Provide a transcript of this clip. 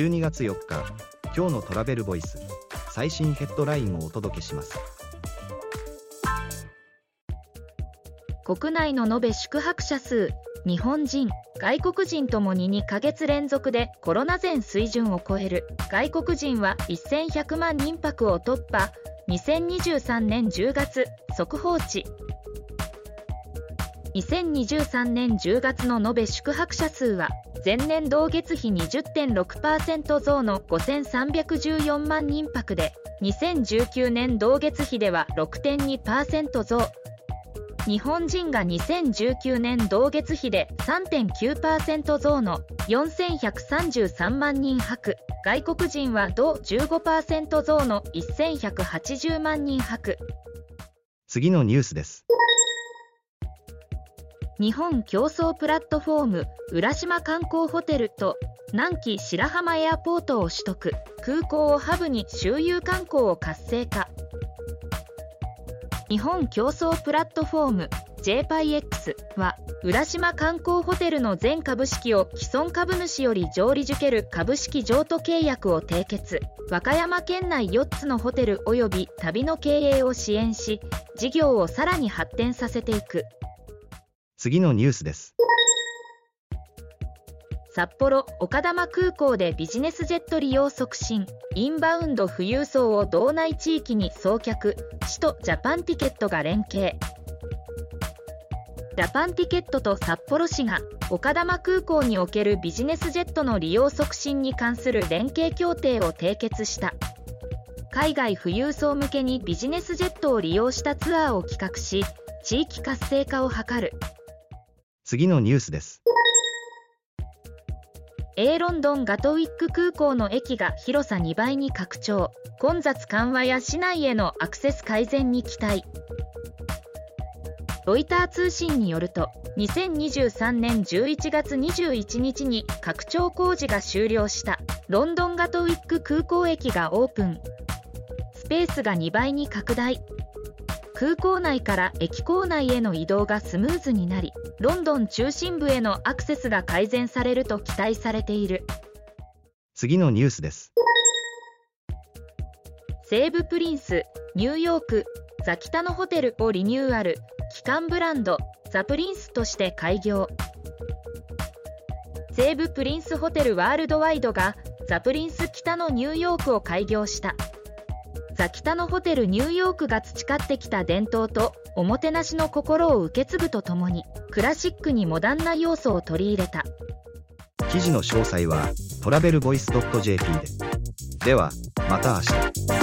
12月4日今日のトラベルボイス最新ヘッドラインをお届けします。国内の延べ宿泊者数日本人外国人ともに2ヶ月連続でコロナ前水準を超える。外国人は1100万人泊を突破2023年10月速報値。2023年10月の延べ宿泊者数は前年同月比20.6%増の5314万人泊で2019年同月比では6.2%増。日本人が2019年同月比で3.9%増の4133万人泊外国人は同15%増の1180万人泊次のニュースです。日本競争プラットフォーム浦島観光ホテルと南紀白浜エアポートを取得。空港をハブに周遊観光を活性化。日本競争プラットフォーム JPIX は浦島観光ホテルの全株式を既存株主より上利受ける株式譲渡契約を締結。和歌山県内4つのホテル及び旅の経営を支援し事業をさらに発展させていく。次のニュースです。札幌丘珠空港でビジネスジェット利用促進インバウンド富裕層を道内地域に送客市とジャパンティケットが連携。ジャパンティケットと札幌市が丘珠空港におけるビジネスジェットの利用促進に関する連携協定を締結した。海外富裕層向けにビジネスジェットを利用したツアーを企画し地域活性化を図る。次のニュースです。A ロンドンガトウィック空港の駅が広さ2倍に拡張。混雑緩和や市内へのアクセス改善に期待。ロイター通信によると2023年11月21日に拡張工事が終了した。ロンドンガトウィック空港駅がオープン。スペースが2倍に拡大。空港内から駅構内への移動がスムーズになりロンドン中心部へのアクセスが改善されると期待されている。次のニュースです。西武プリンスニューヨークザキタノホテルをリニューアル旗艦ブランドザ・プリンスとして開業。西武プリンスホテルワールドワイドがザ・プリンス北のニューヨークを開業したザ・北のホテルニューヨークが培ってきた伝統とおもてなしの心を受け継ぐとともにクラシックにモダンな要素を取り入れた。記事の詳細はトラベルボイス .jp で。ではまた明日。